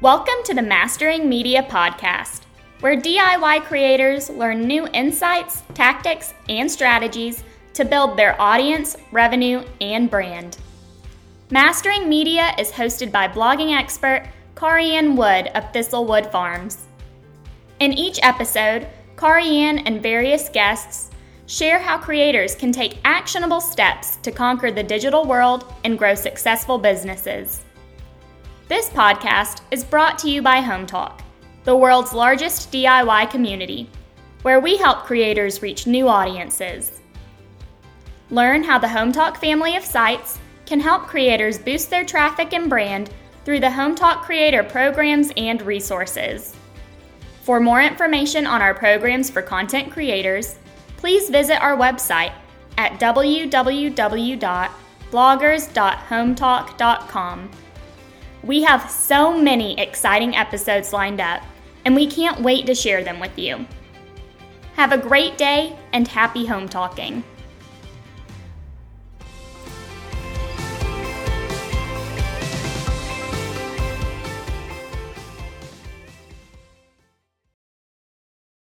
Welcome to the Mastering Media Podcast, where DIY creators learn new insights, tactics, and strategies to build their audience, revenue, and brand. Mastering Media is hosted by blogging expert KariAnne Wood of Thistlewood Farms. In each episode, KariAnne and various guests share how creators can take actionable steps to conquer the digital world and grow successful businesses. This podcast is brought to you by Hometalk, the world's largest DIY community, where we help creators reach new audiences. Learn how the Hometalk family of sites can help creators boost their traffic and brand through the Hometalk Creator programs and resources. For more information on our programs for content creators, please visit our website at www.bloggers.hometalk.com. We have so many exciting episodes lined up, and we can't wait to share them with you. Have a great day and happy home talking.